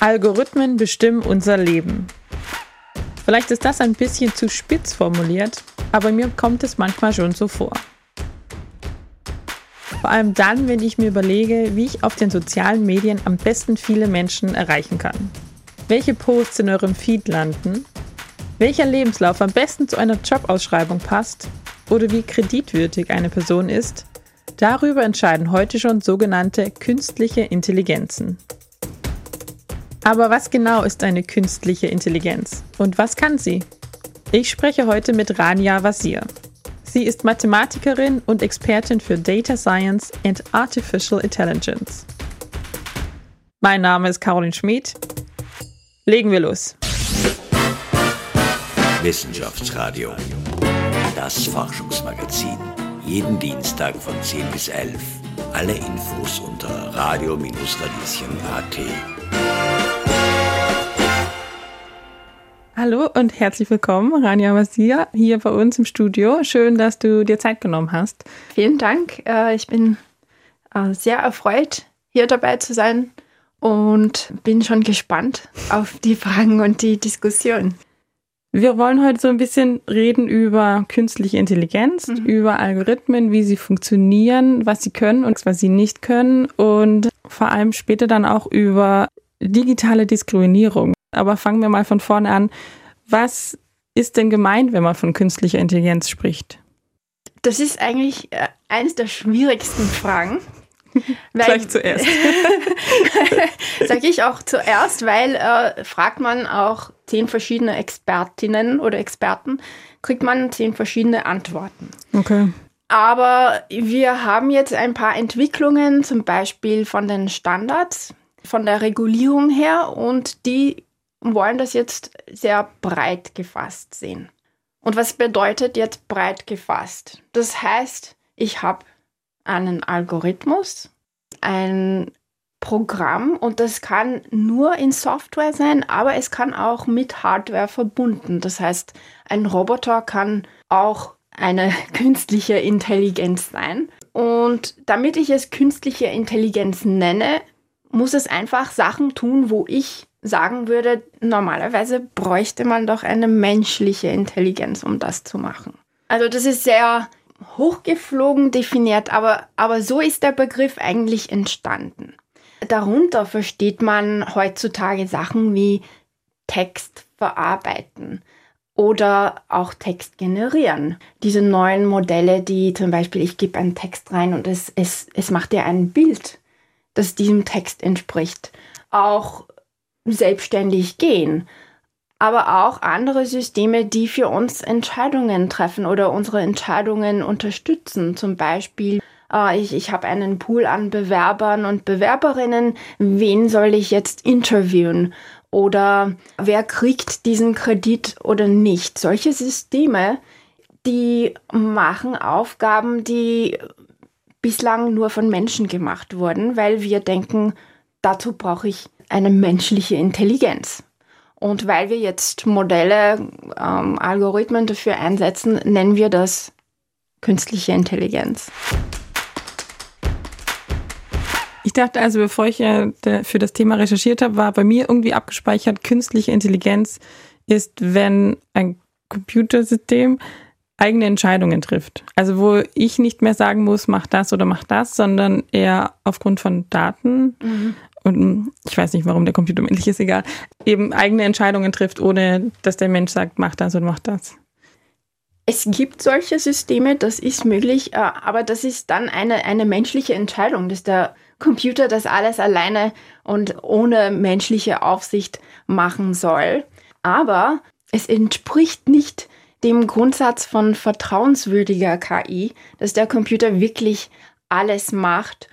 Algorithmen bestimmen unser Leben. Vielleicht ist das ein bisschen zu spitz formuliert, aber mir kommt es manchmal schon so vor. Vor allem dann, wenn ich mir überlege, wie ich auf den sozialen Medien am besten viele Menschen erreichen kann. Welche Posts in eurem Feed landen, welcher Lebenslauf am besten zu einer Jobausschreibung passt oder wie kreditwürdig eine Person ist, darüber entscheiden heute schon sogenannte künstliche Intelligenzen. Aber was genau ist eine künstliche Intelligenz und was kann sie? Ich spreche heute mit Rania Vasir. Sie ist Mathematikerin und Expertin für Data Science and Artificial Intelligence. Mein Name ist Caroline Schmid. Legen wir los. Wissenschaftsradio. Das Forschungsmagazin. Jeden Dienstag von 10 bis 11. Alle Infos unter radio-radieschen.at. Hallo und herzlich willkommen, Rania Masia, hier bei uns im Studio. Schön, dass du dir Zeit genommen hast. Vielen Dank. Äh, ich bin äh, sehr erfreut, hier dabei zu sein und bin schon gespannt auf die Fragen und die Diskussion. Wir wollen heute so ein bisschen reden über künstliche Intelligenz, mhm. über Algorithmen, wie sie funktionieren, was sie können und was sie nicht können und vor allem später dann auch über digitale Diskriminierung. Aber fangen wir mal von vorne an. Was ist denn gemeint, wenn man von künstlicher Intelligenz spricht? Das ist eigentlich äh, eines der schwierigsten Fragen. Gleich zuerst. Sage ich auch zuerst, weil äh, fragt man auch zehn verschiedene Expertinnen oder Experten, kriegt man zehn verschiedene Antworten. Okay. Aber wir haben jetzt ein paar Entwicklungen, zum Beispiel von den Standards, von der Regulierung her, und die wollen das jetzt sehr breit gefasst sehen. Und was bedeutet jetzt breit gefasst? Das heißt, ich habe einen Algorithmus, ein Programm und das kann nur in Software sein, aber es kann auch mit Hardware verbunden. Das heißt, ein Roboter kann auch eine künstliche Intelligenz sein. Und damit ich es künstliche Intelligenz nenne, muss es einfach Sachen tun, wo ich sagen würde, normalerweise bräuchte man doch eine menschliche Intelligenz, um das zu machen. Also das ist sehr hochgeflogen definiert, aber, aber so ist der Begriff eigentlich entstanden. Darunter versteht man heutzutage Sachen wie Text verarbeiten oder auch Text generieren. Diese neuen Modelle, die zum Beispiel, ich gebe einen Text rein und es, es, es macht dir ein Bild, das diesem Text entspricht. Auch selbstständig gehen. Aber auch andere Systeme, die für uns Entscheidungen treffen oder unsere Entscheidungen unterstützen. Zum Beispiel, äh, ich, ich habe einen Pool an Bewerbern und Bewerberinnen. Wen soll ich jetzt interviewen? Oder wer kriegt diesen Kredit oder nicht? Solche Systeme, die machen Aufgaben, die bislang nur von Menschen gemacht wurden, weil wir denken, dazu brauche ich eine menschliche Intelligenz. Und weil wir jetzt Modelle, ähm, Algorithmen dafür einsetzen, nennen wir das künstliche Intelligenz. Ich dachte also, bevor ich ja für das Thema recherchiert habe, war bei mir irgendwie abgespeichert, künstliche Intelligenz ist, wenn ein Computersystem eigene Entscheidungen trifft. Also wo ich nicht mehr sagen muss, mach das oder mach das, sondern eher aufgrund von Daten mhm und ich weiß nicht, warum der Computer männlich ist, egal, eben eigene Entscheidungen trifft, ohne dass der Mensch sagt, mach das und mach das. Es gibt solche Systeme, das ist möglich, äh, aber das ist dann eine, eine menschliche Entscheidung, dass der Computer das alles alleine und ohne menschliche Aufsicht machen soll. Aber es entspricht nicht dem Grundsatz von vertrauenswürdiger KI, dass der Computer wirklich alles macht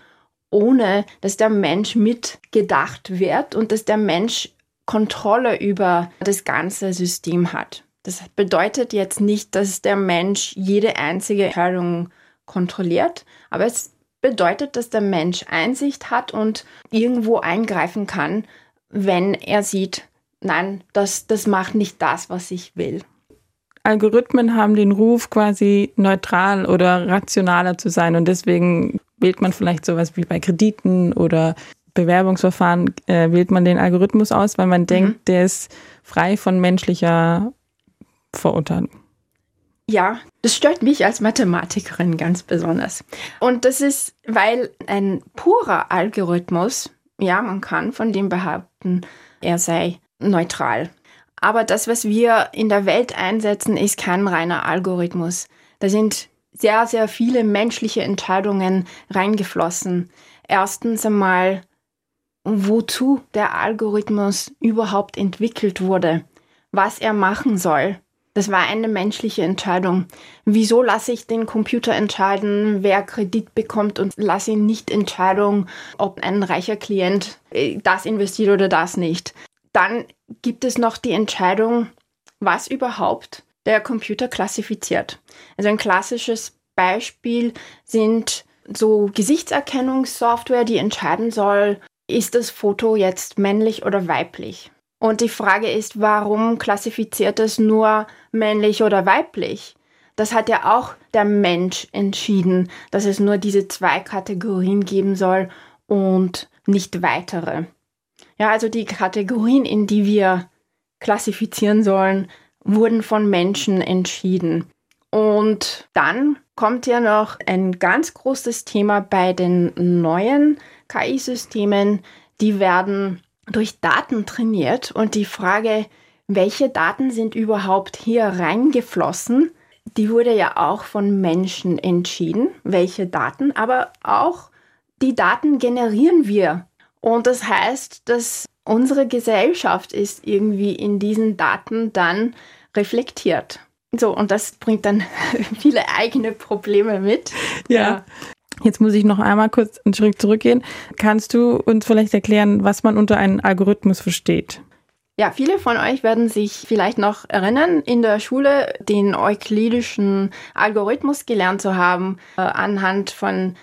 ohne dass der Mensch mitgedacht wird und dass der Mensch Kontrolle über das ganze System hat. Das bedeutet jetzt nicht, dass der Mensch jede einzige Entscheidung kontrolliert, aber es bedeutet, dass der Mensch Einsicht hat und irgendwo eingreifen kann, wenn er sieht, nein, das, das macht nicht das, was ich will. Algorithmen haben den Ruf, quasi neutral oder rationaler zu sein und deswegen wählt man vielleicht sowas wie bei Krediten oder Bewerbungsverfahren äh, wählt man den Algorithmus aus, weil man mhm. denkt, der ist frei von menschlicher Verurteilung. Ja, das stört mich als Mathematikerin ganz besonders. Und das ist, weil ein purer Algorithmus, ja, man kann von dem behaupten, er sei neutral. Aber das, was wir in der Welt einsetzen, ist kein reiner Algorithmus. Da sind sehr, sehr viele menschliche Entscheidungen reingeflossen. Erstens einmal, wozu der Algorithmus überhaupt entwickelt wurde, was er machen soll. Das war eine menschliche Entscheidung. Wieso lasse ich den Computer entscheiden, wer Kredit bekommt und lasse ihn nicht entscheiden, ob ein reicher Klient äh, das investiert oder das nicht. Dann gibt es noch die Entscheidung, was überhaupt der Computer klassifiziert. Also ein klassisches Beispiel sind so Gesichtserkennungssoftware, die entscheiden soll, ist das Foto jetzt männlich oder weiblich. Und die Frage ist, warum klassifiziert es nur männlich oder weiblich? Das hat ja auch der Mensch entschieden, dass es nur diese zwei Kategorien geben soll und nicht weitere. Ja, also die Kategorien, in die wir klassifizieren sollen, wurden von Menschen entschieden. Und dann kommt ja noch ein ganz großes Thema bei den neuen KI-Systemen. Die werden durch Daten trainiert und die Frage, welche Daten sind überhaupt hier reingeflossen, die wurde ja auch von Menschen entschieden, welche Daten, aber auch die Daten generieren wir. Und das heißt, dass unsere Gesellschaft ist irgendwie in diesen Daten dann reflektiert. So, und das bringt dann viele eigene Probleme mit. Ja. ja. Jetzt muss ich noch einmal kurz einen Schritt zurückgehen. Kannst du uns vielleicht erklären, was man unter einem Algorithmus versteht? Ja, viele von euch werden sich vielleicht noch erinnern, in der Schule den euklidischen Algorithmus gelernt zu haben, äh, anhand von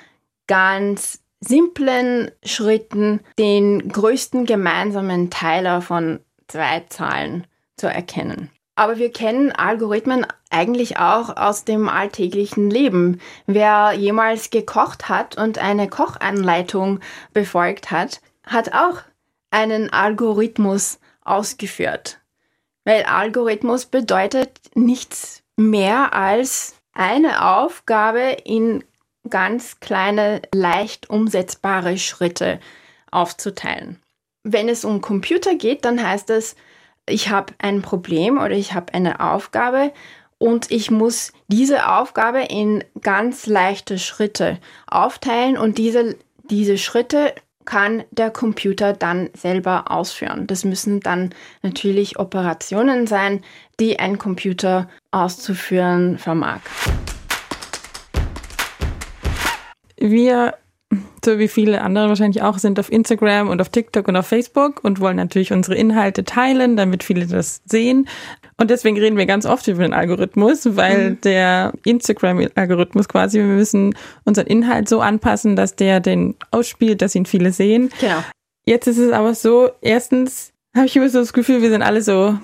ganz simplen Schritten den größten gemeinsamen Teiler von zwei Zahlen zu erkennen. Aber wir kennen Algorithmen eigentlich auch aus dem alltäglichen Leben. Wer jemals gekocht hat und eine Kochanleitung befolgt hat, hat auch einen Algorithmus ausgeführt. Weil Algorithmus bedeutet nichts mehr als eine Aufgabe in ganz kleine, leicht umsetzbare Schritte aufzuteilen. Wenn es um Computer geht, dann heißt es, ich habe ein Problem oder ich habe eine Aufgabe und ich muss diese Aufgabe in ganz leichte Schritte aufteilen und diese, diese Schritte kann der Computer dann selber ausführen. Das müssen dann natürlich Operationen sein, die ein Computer auszuführen vermag. Wir so wie viele andere wahrscheinlich auch, sind auf Instagram und auf TikTok und auf Facebook und wollen natürlich unsere Inhalte teilen, damit viele das sehen. Und deswegen reden wir ganz oft über den Algorithmus, weil mhm. der Instagram-Algorithmus quasi, wir müssen unseren Inhalt so anpassen, dass der den ausspielt, dass ihn viele sehen. Genau. Jetzt ist es aber so, erstens habe ich immer so das Gefühl, wir sind alle so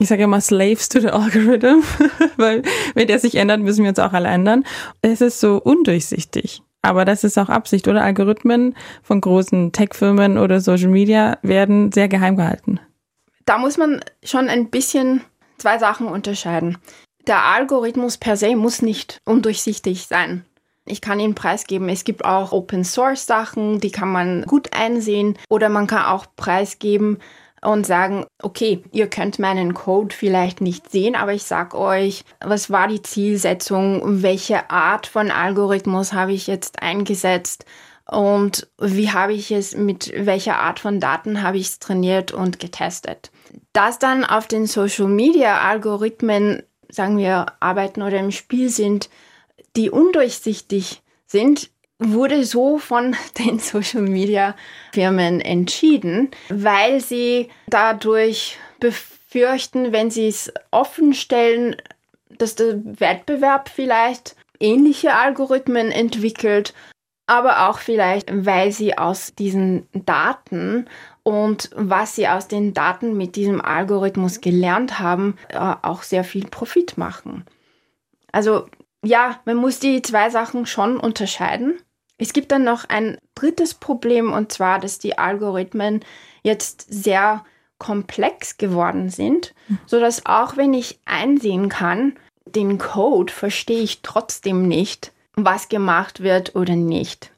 ich sage immer Slaves to the Algorithm, weil wenn der sich ändert, müssen wir uns auch alle ändern. Es ist so undurchsichtig. Aber das ist auch Absicht, oder? Algorithmen von großen Tech-Firmen oder Social Media werden sehr geheim gehalten. Da muss man schon ein bisschen zwei Sachen unterscheiden. Der Algorithmus per se muss nicht undurchsichtig sein. Ich kann Ihnen preisgeben, es gibt auch Open Source Sachen, die kann man gut einsehen oder man kann auch preisgeben, und sagen, okay, ihr könnt meinen Code vielleicht nicht sehen, aber ich sag euch, was war die Zielsetzung, welche Art von Algorithmus habe ich jetzt eingesetzt und wie habe ich es mit welcher Art von Daten habe ich es trainiert und getestet. Dass dann auf den Social Media Algorithmen, sagen wir, arbeiten oder im Spiel sind, die undurchsichtig sind, wurde so von den Social Media Firmen entschieden, weil sie dadurch befürchten, wenn sie es offen stellen, dass der Wettbewerb vielleicht ähnliche Algorithmen entwickelt, aber auch vielleicht, weil sie aus diesen Daten und was sie aus den Daten mit diesem Algorithmus gelernt haben, äh, auch sehr viel Profit machen. Also ja, man muss die zwei Sachen schon unterscheiden. Es gibt dann noch ein drittes Problem und zwar, dass die Algorithmen jetzt sehr komplex geworden sind, so dass auch wenn ich einsehen kann, den Code verstehe ich trotzdem nicht, was gemacht wird oder nicht.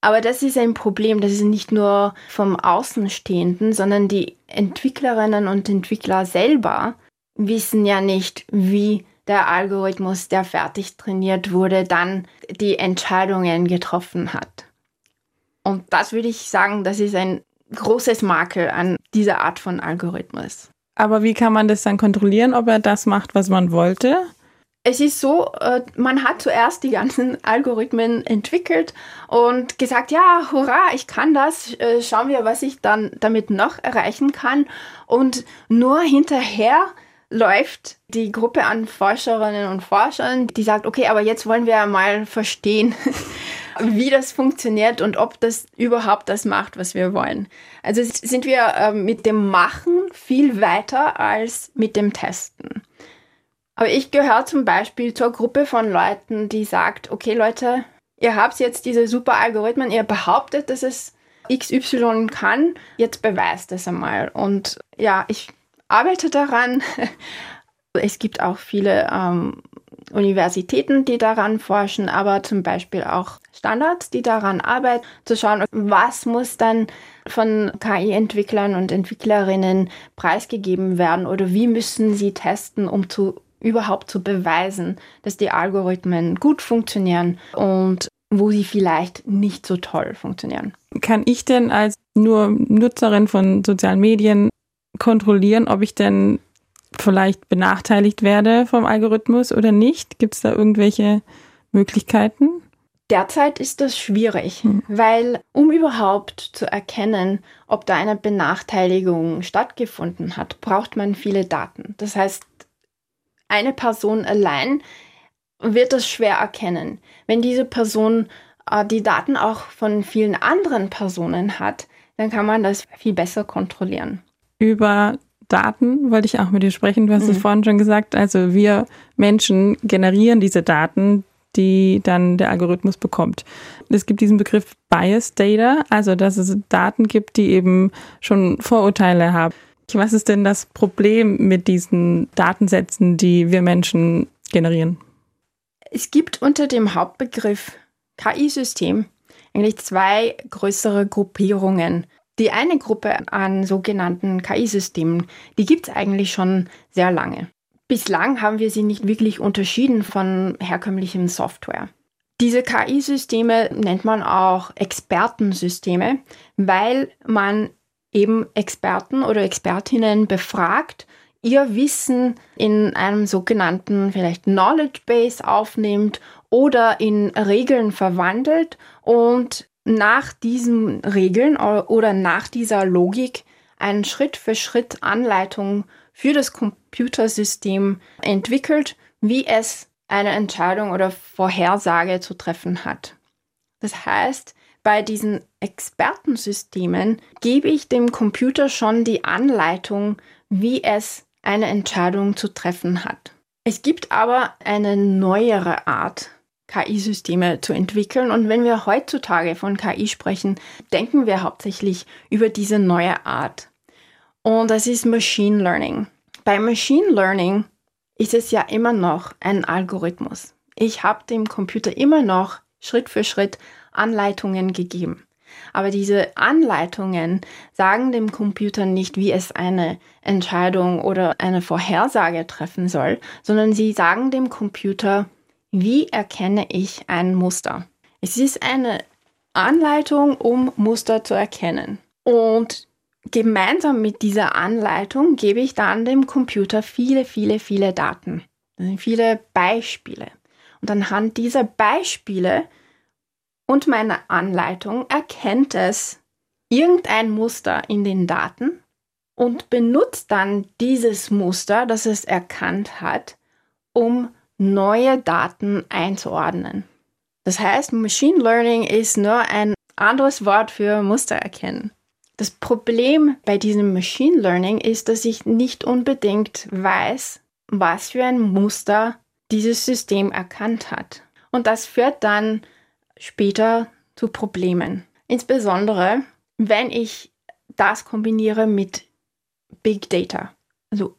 Aber das ist ein Problem, das ist nicht nur vom Außenstehenden, sondern die Entwicklerinnen und Entwickler selber wissen ja nicht, wie der Algorithmus, der fertig trainiert wurde, dann die Entscheidungen getroffen hat. Und das würde ich sagen, das ist ein großes Makel an dieser Art von Algorithmus. Aber wie kann man das dann kontrollieren, ob er das macht, was man wollte? Es ist so, äh, man hat zuerst die ganzen Algorithmen entwickelt und gesagt, ja, hurra, ich kann das, äh, schauen wir, was ich dann damit noch erreichen kann. Und nur hinterher läuft die Gruppe an Forscherinnen und Forschern, die sagt, okay, aber jetzt wollen wir mal verstehen, wie das funktioniert und ob das überhaupt das macht, was wir wollen. Also sind wir äh, mit dem Machen viel weiter als mit dem Testen. Aber ich gehöre zum Beispiel zur Gruppe von Leuten, die sagt, okay Leute, ihr habt jetzt diese super Algorithmen, ihr behauptet, dass es XY kann, jetzt beweist es einmal. Und ja, ich arbeite daran. Es gibt auch viele ähm, Universitäten, die daran forschen, aber zum Beispiel auch Standards, die daran arbeiten, zu schauen, was muss dann von KI-Entwicklern und Entwicklerinnen preisgegeben werden oder wie müssen sie testen, um zu überhaupt zu beweisen, dass die Algorithmen gut funktionieren und wo sie vielleicht nicht so toll funktionieren. Kann ich denn als nur Nutzerin von sozialen Medien kontrollieren, ob ich denn vielleicht benachteiligt werde vom Algorithmus oder nicht? Gibt es da irgendwelche Möglichkeiten? Derzeit ist das schwierig, hm. weil um überhaupt zu erkennen, ob da eine Benachteiligung stattgefunden hat, braucht man viele Daten. Das heißt, eine Person allein wird das schwer erkennen. Wenn diese Person äh, die Daten auch von vielen anderen Personen hat, dann kann man das viel besser kontrollieren. Über Daten wollte ich auch mit dir sprechen. Du hast mhm. es vorhin schon gesagt. Also wir Menschen generieren diese Daten, die dann der Algorithmus bekommt. Es gibt diesen Begriff Bias Data, also dass es Daten gibt, die eben schon Vorurteile haben. Was ist denn das Problem mit diesen Datensätzen, die wir Menschen generieren? Es gibt unter dem Hauptbegriff KI-System eigentlich zwei größere Gruppierungen. Die eine Gruppe an sogenannten KI-Systemen, die gibt es eigentlich schon sehr lange. Bislang haben wir sie nicht wirklich unterschieden von herkömmlichem Software. Diese KI-Systeme nennt man auch Expertensysteme, weil man eben Experten oder Expertinnen befragt, ihr Wissen in einem sogenannten vielleicht Knowledge Base aufnimmt oder in Regeln verwandelt und nach diesen Regeln oder nach dieser Logik eine Schritt für Schritt Anleitung für das Computersystem entwickelt, wie es eine Entscheidung oder Vorhersage zu treffen hat. Das heißt, bei diesen Expertensystemen gebe ich dem Computer schon die Anleitung, wie es eine Entscheidung zu treffen hat. Es gibt aber eine neuere Art KI-Systeme zu entwickeln. Und wenn wir heutzutage von KI sprechen, denken wir hauptsächlich über diese neue Art. Und das ist Machine Learning. Bei Machine Learning ist es ja immer noch ein Algorithmus. Ich habe dem Computer immer noch Schritt für Schritt Anleitungen gegeben. Aber diese Anleitungen sagen dem Computer nicht, wie es eine Entscheidung oder eine Vorhersage treffen soll, sondern sie sagen dem Computer, wie erkenne ich ein Muster? Es ist eine Anleitung, um Muster zu erkennen. Und gemeinsam mit dieser Anleitung gebe ich dann dem Computer viele, viele, viele Daten, viele Beispiele. Und anhand dieser Beispiele und meiner Anleitung erkennt es irgendein Muster in den Daten und benutzt dann dieses Muster, das es erkannt hat, um neue Daten einzuordnen. Das heißt, Machine Learning ist nur ein anderes Wort für Muster erkennen. Das Problem bei diesem Machine Learning ist, dass ich nicht unbedingt weiß, was für ein Muster dieses System erkannt hat. Und das führt dann später zu Problemen. Insbesondere, wenn ich das kombiniere mit Big Data, also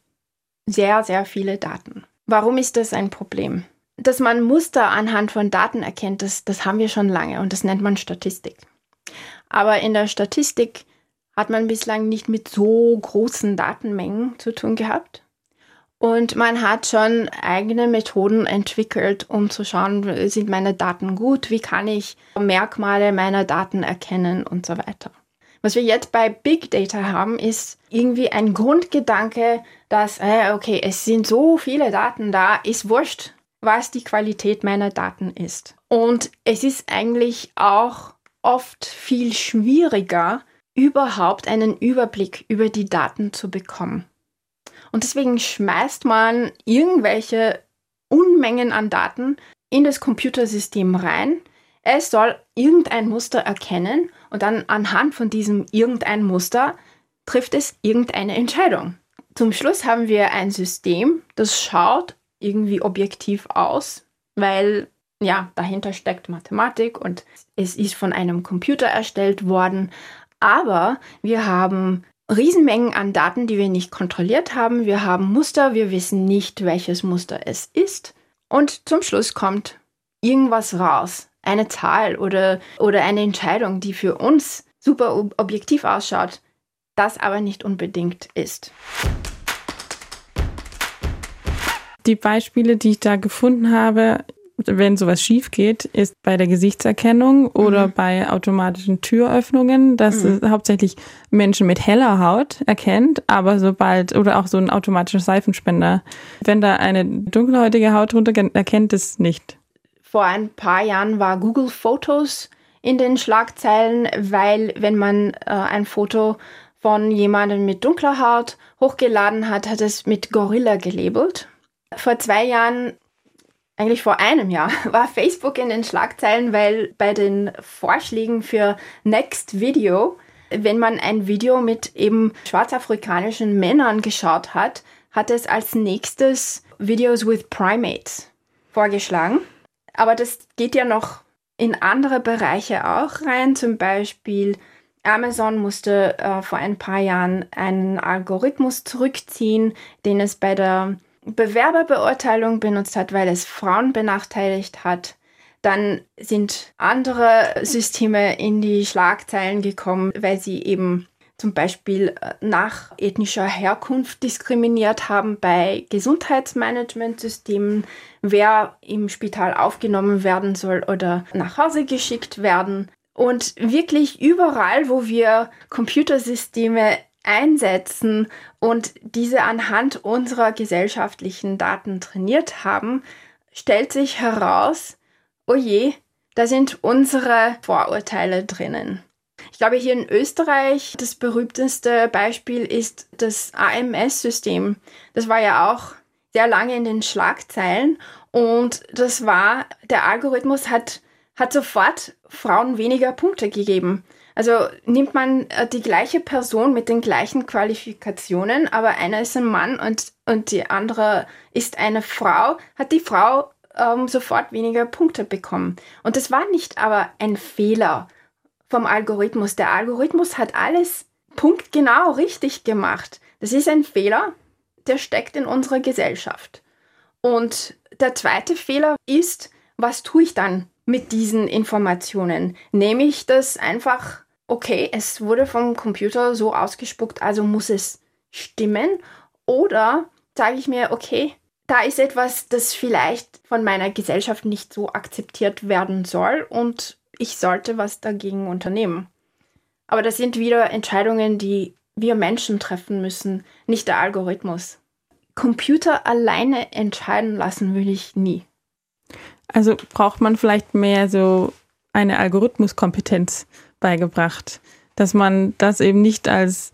sehr, sehr viele Daten. Warum ist das ein Problem? Dass man Muster anhand von Daten erkennt, das, das haben wir schon lange und das nennt man Statistik. Aber in der Statistik hat man bislang nicht mit so großen Datenmengen zu tun gehabt. Und man hat schon eigene Methoden entwickelt, um zu schauen, sind meine Daten gut, wie kann ich Merkmale meiner Daten erkennen und so weiter. Was wir jetzt bei Big Data haben, ist irgendwie ein Grundgedanke, dass, äh, okay, es sind so viele Daten da, ist wurscht, was die Qualität meiner Daten ist. Und es ist eigentlich auch oft viel schwieriger, überhaupt einen Überblick über die Daten zu bekommen. Und deswegen schmeißt man irgendwelche Unmengen an Daten in das Computersystem rein. Es soll irgendein Muster erkennen und dann anhand von diesem irgendein Muster trifft es irgendeine Entscheidung. Zum Schluss haben wir ein System, das schaut irgendwie objektiv aus, weil ja, dahinter steckt Mathematik und es ist von einem Computer erstellt worden. Aber wir haben Riesenmengen an Daten, die wir nicht kontrolliert haben. Wir haben Muster, wir wissen nicht, welches Muster es ist. Und zum Schluss kommt irgendwas raus. Eine Zahl oder, oder eine Entscheidung, die für uns super objektiv ausschaut, das aber nicht unbedingt ist. Die Beispiele, die ich da gefunden habe, wenn sowas schief geht, ist bei der Gesichtserkennung oder mhm. bei automatischen Türöffnungen, dass mhm. es hauptsächlich Menschen mit heller Haut erkennt, aber sobald, oder auch so ein automatischer Seifenspender, wenn da eine dunkelhäutige Haut drunter erkennt es nicht. Vor ein paar Jahren war Google Fotos in den Schlagzeilen, weil wenn man äh, ein Foto von jemandem mit dunkler Haut hochgeladen hat, hat es mit Gorilla gelabelt. Vor zwei Jahren eigentlich vor einem Jahr, war Facebook in den Schlagzeilen, weil bei den Vorschlägen für Next Video, wenn man ein Video mit eben schwarzafrikanischen Männern geschaut hat, hat es als nächstes Videos with Primates vorgeschlagen. Aber das geht ja noch in andere Bereiche auch rein. Zum Beispiel Amazon musste äh, vor ein paar Jahren einen Algorithmus zurückziehen, den es bei der Bewerberbeurteilung benutzt hat, weil es Frauen benachteiligt hat. Dann sind andere Systeme in die Schlagzeilen gekommen, weil sie eben zum Beispiel äh, nach ethnischer Herkunft diskriminiert haben bei Gesundheitsmanagementsystemen, wer im Spital aufgenommen werden soll oder nach Hause geschickt werden. Und wirklich überall, wo wir Computersysteme einsetzen und diese anhand unserer gesellschaftlichen Daten trainiert haben, stellt sich heraus, oh je, da sind unsere Vorurteile drinnen. Ich glaube, hier in Österreich das berühmteste Beispiel ist das AMS-System. Das war ja auch sehr lange in den Schlagzeilen und das war, der Algorithmus hat, hat sofort Frauen weniger Punkte gegeben. Also nimmt man äh, die gleiche Person mit den gleichen Qualifikationen, aber einer ist ein Mann und, und die andere ist eine Frau, hat die Frau ähm, sofort weniger Punkte bekommen. Und das war nicht aber ein Fehler vom Algorithmus. Der Algorithmus hat alles punktgenau richtig gemacht. Das ist ein Fehler, der steckt in unserer Gesellschaft. Und der zweite Fehler ist, was tue ich dann mit diesen Informationen? Nehme ich das einfach okay, es wurde vom Computer so ausgespuckt, also muss es stimmen. Oder sage ich mir, okay, da ist etwas, das vielleicht von meiner Gesellschaft nicht so akzeptiert werden soll und ich sollte was dagegen unternehmen. Aber das sind wieder Entscheidungen, die wir Menschen treffen müssen, nicht der Algorithmus. Computer alleine entscheiden lassen will ich nie. Also braucht man vielleicht mehr so eine Algorithmuskompetenz beigebracht, dass man das eben nicht als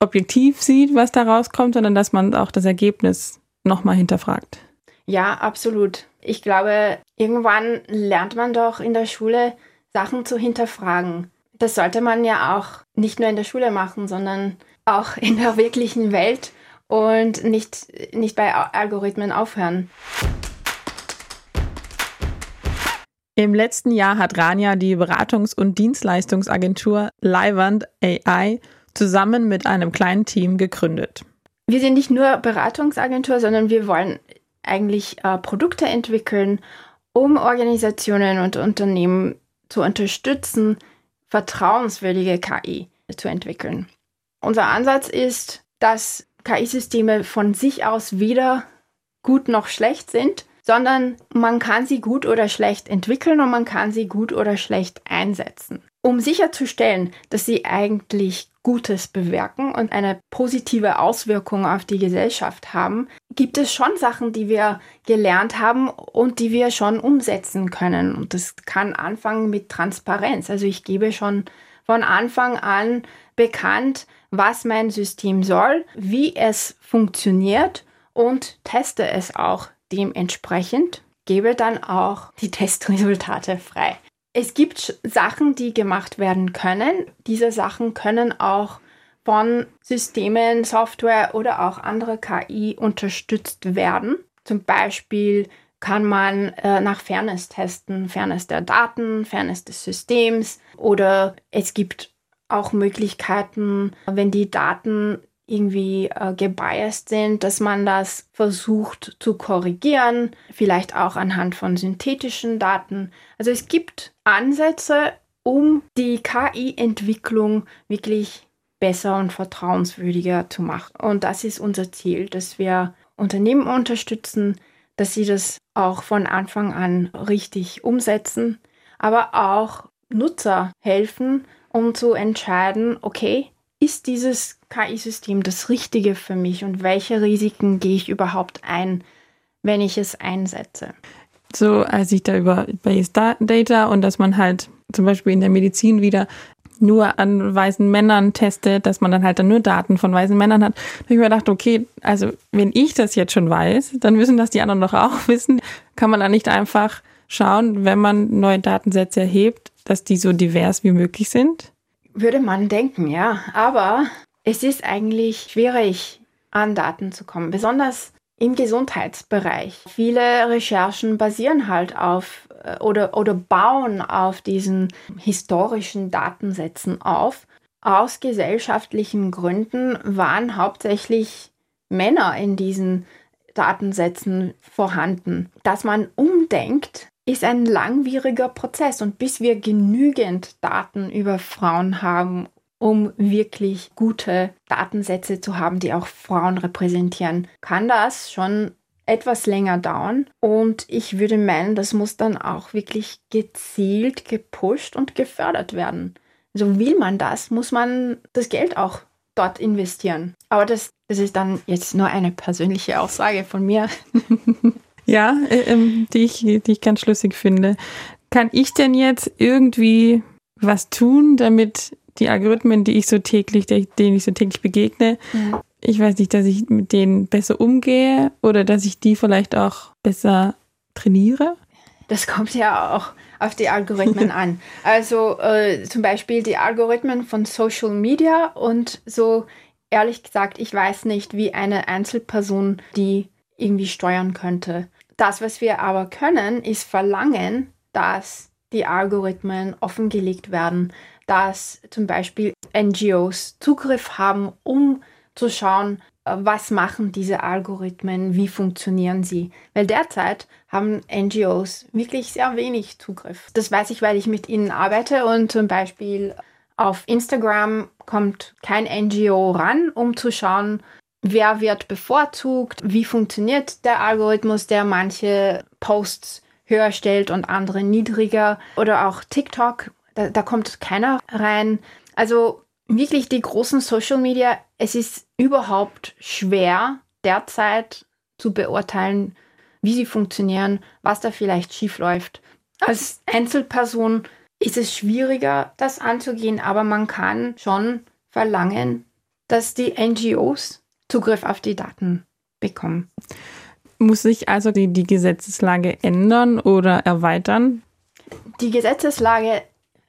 objektiv sieht, was da rauskommt, sondern dass man auch das Ergebnis nochmal hinterfragt. Ja, absolut. Ich glaube, irgendwann lernt man doch in der Schule Sachen zu hinterfragen. Das sollte man ja auch nicht nur in der Schule machen, sondern auch in der wirklichen Welt und nicht, nicht bei Algorithmen aufhören. Im letzten Jahr hat Rania die Beratungs- und Dienstleistungsagentur Livand AI zusammen mit einem kleinen Team gegründet. Wir sind nicht nur Beratungsagentur, sondern wir wollen eigentlich äh, Produkte entwickeln, um Organisationen und Unternehmen zu unterstützen, vertrauenswürdige KI zu entwickeln. Unser Ansatz ist, dass KI-Systeme von sich aus weder gut noch schlecht sind, sondern man kann sie gut oder schlecht entwickeln und man kann sie gut oder schlecht einsetzen. Um sicherzustellen, dass sie eigentlich Gutes bewirken und eine positive Auswirkung auf die Gesellschaft haben, gibt es schon Sachen, die wir gelernt haben und die wir schon umsetzen können. Und das kann anfangen mit Transparenz. Also ich gebe schon von Anfang an bekannt, was mein System soll, wie es funktioniert und teste es auch dementsprechend, gebe dann auch die Testresultate frei. Es gibt Sachen, die gemacht werden können. Diese Sachen können auch von Systemen, Software oder auch andere KI unterstützt werden. Zum Beispiel kann man äh, nach Fairness testen, Fairness der Daten, Fairness des Systems oder es gibt auch Möglichkeiten, wenn die Daten irgendwie äh, gebiased sind, dass man das versucht zu korrigieren, vielleicht auch anhand von synthetischen Daten. Also es gibt Ansätze, um die KI-Entwicklung wirklich besser und vertrauenswürdiger zu machen. Und das ist unser Ziel, dass wir Unternehmen unterstützen, dass sie das auch von Anfang an richtig umsetzen, aber auch Nutzer helfen, um zu entscheiden, okay, ist dieses KI-System das Richtige für mich und welche Risiken gehe ich überhaupt ein, wenn ich es einsetze? So, als ich da über Base Data und dass man halt zum Beispiel in der Medizin wieder nur an weißen Männern testet, dass man dann halt dann nur Daten von weißen Männern hat, habe ich mir gedacht, okay, also wenn ich das jetzt schon weiß, dann müssen das die anderen doch auch wissen. Kann man da nicht einfach schauen, wenn man neue Datensätze erhebt, dass die so divers wie möglich sind? Würde man denken, ja. Aber es ist eigentlich schwierig, an Daten zu kommen, besonders im Gesundheitsbereich. Viele Recherchen basieren halt auf äh, oder, oder bauen auf diesen historischen Datensätzen auf. Aus gesellschaftlichen Gründen waren hauptsächlich Männer in diesen Datensätzen vorhanden. Dass man umdenkt, ist ein langwieriger Prozess und bis wir genügend Daten über Frauen haben, um wirklich gute Datensätze zu haben, die auch Frauen repräsentieren, kann das schon etwas länger dauern. Und ich würde meinen, das muss dann auch wirklich gezielt gepusht und gefördert werden. So will man das, muss man das Geld auch dort investieren. Aber das, das ist dann jetzt nur eine persönliche Aussage von mir. Ja, äh, ähm, die, ich, die ich ganz schlüssig finde. Kann ich denn jetzt irgendwie was tun, damit die Algorithmen, die ich so täglich, denen ich so täglich begegne, ja. ich weiß nicht, dass ich mit denen besser umgehe oder dass ich die vielleicht auch besser trainiere? Das kommt ja auch auf die Algorithmen an. Also äh, zum Beispiel die Algorithmen von Social Media und so ehrlich gesagt, ich weiß nicht, wie eine Einzelperson die irgendwie steuern könnte. Das, was wir aber können, ist verlangen, dass die Algorithmen offengelegt werden, dass zum Beispiel NGOs Zugriff haben, um zu schauen, äh, was machen diese Algorithmen, wie funktionieren sie. Weil derzeit haben NGOs wirklich sehr wenig Zugriff. Das weiß ich, weil ich mit ihnen arbeite und zum Beispiel auf Instagram kommt kein NGO ran, um zu schauen, wer wird bevorzugt, wie funktioniert der Algorithmus, der manche Posts höher stellt und andere niedriger. Oder auch TikTok, da, da kommt keiner rein. Also wirklich die großen Social Media, es ist überhaupt schwer derzeit zu beurteilen, wie sie funktionieren, was da vielleicht schief läuft. Als Einzelperson ist es schwieriger, das anzugehen, aber man kann schon verlangen, dass die NGOs Zugriff auf die Daten bekommen. Muss sich also die, die Gesetzeslage ändern oder erweitern? Die Gesetzeslage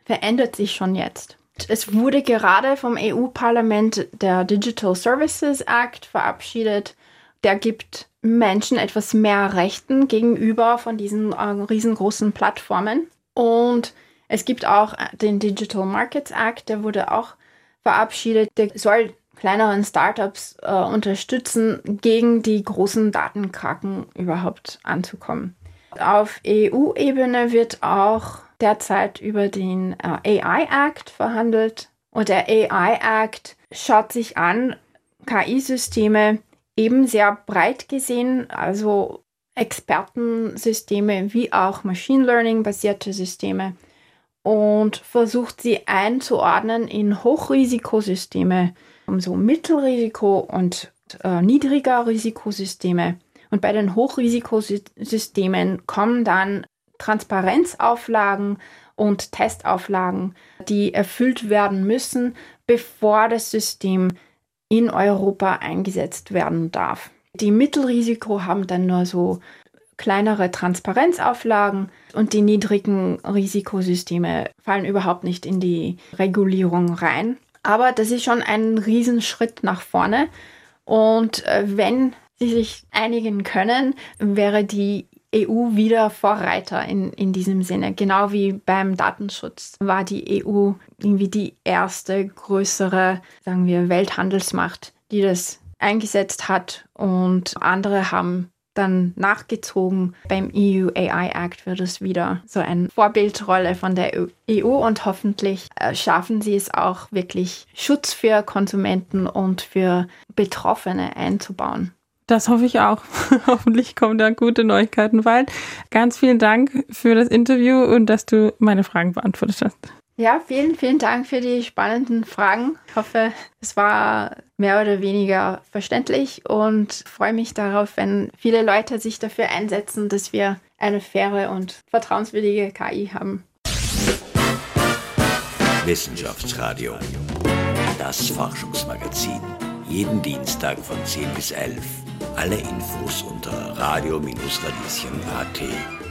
verändert sich schon jetzt. Es wurde gerade vom EU-Parlament der Digital Services Act verabschiedet. Der gibt Menschen etwas mehr Rechten gegenüber von diesen äh, riesengroßen Plattformen. Und es gibt auch den Digital Markets Act, der wurde auch verabschiedet. Der soll kleineren Startups äh, unterstützen, gegen die großen Datenkraken überhaupt anzukommen. Auf EU-Ebene wird auch derzeit über den äh, AI Act verhandelt. Und der AI Act schaut sich an, KI-Systeme eben sehr breit gesehen, also Expertensysteme wie auch Machine Learning-basierte Systeme und versucht sie einzuordnen in Hochrisikosysteme, so Mittelrisiko und äh, niedriger Risikosysteme. Und bei den Hochrisikosystemen kommen dann Transparenzauflagen und Testauflagen, die erfüllt werden müssen, bevor das System in Europa eingesetzt werden darf. Die Mittelrisiko haben dann nur so kleinere Transparenzauflagen und die niedrigen Risikosysteme fallen überhaupt nicht in die Regulierung rein. Aber das ist schon ein Riesenschritt nach vorne. Und äh, wenn sie sich einigen können, wäre die EU wieder Vorreiter in, in diesem Sinne. Genau wie beim Datenschutz war die EU irgendwie die erste größere, sagen wir, Welthandelsmacht, die das eingesetzt hat und andere haben dann nachgezogen. Beim EU AI Act wird es wieder so eine Vorbildrolle von der EU und hoffentlich äh, schaffen sie es auch wirklich Schutz für Konsumenten und für Betroffene einzubauen. Das hoffe ich auch. Hoffentlich kommen da gute Neuigkeiten bald. Ganz vielen Dank für das Interview und dass du meine Fragen beantwortet hast. Ja, vielen, vielen Dank für die spannenden Fragen. Ich hoffe, es war mehr oder weniger verständlich und freue mich darauf, wenn viele Leute sich dafür einsetzen, dass wir eine faire und vertrauenswürdige KI haben. Wissenschaftsradio, das Forschungsmagazin. Jeden Dienstag von 10 bis 11. Alle Infos unter radio-radieschen.at.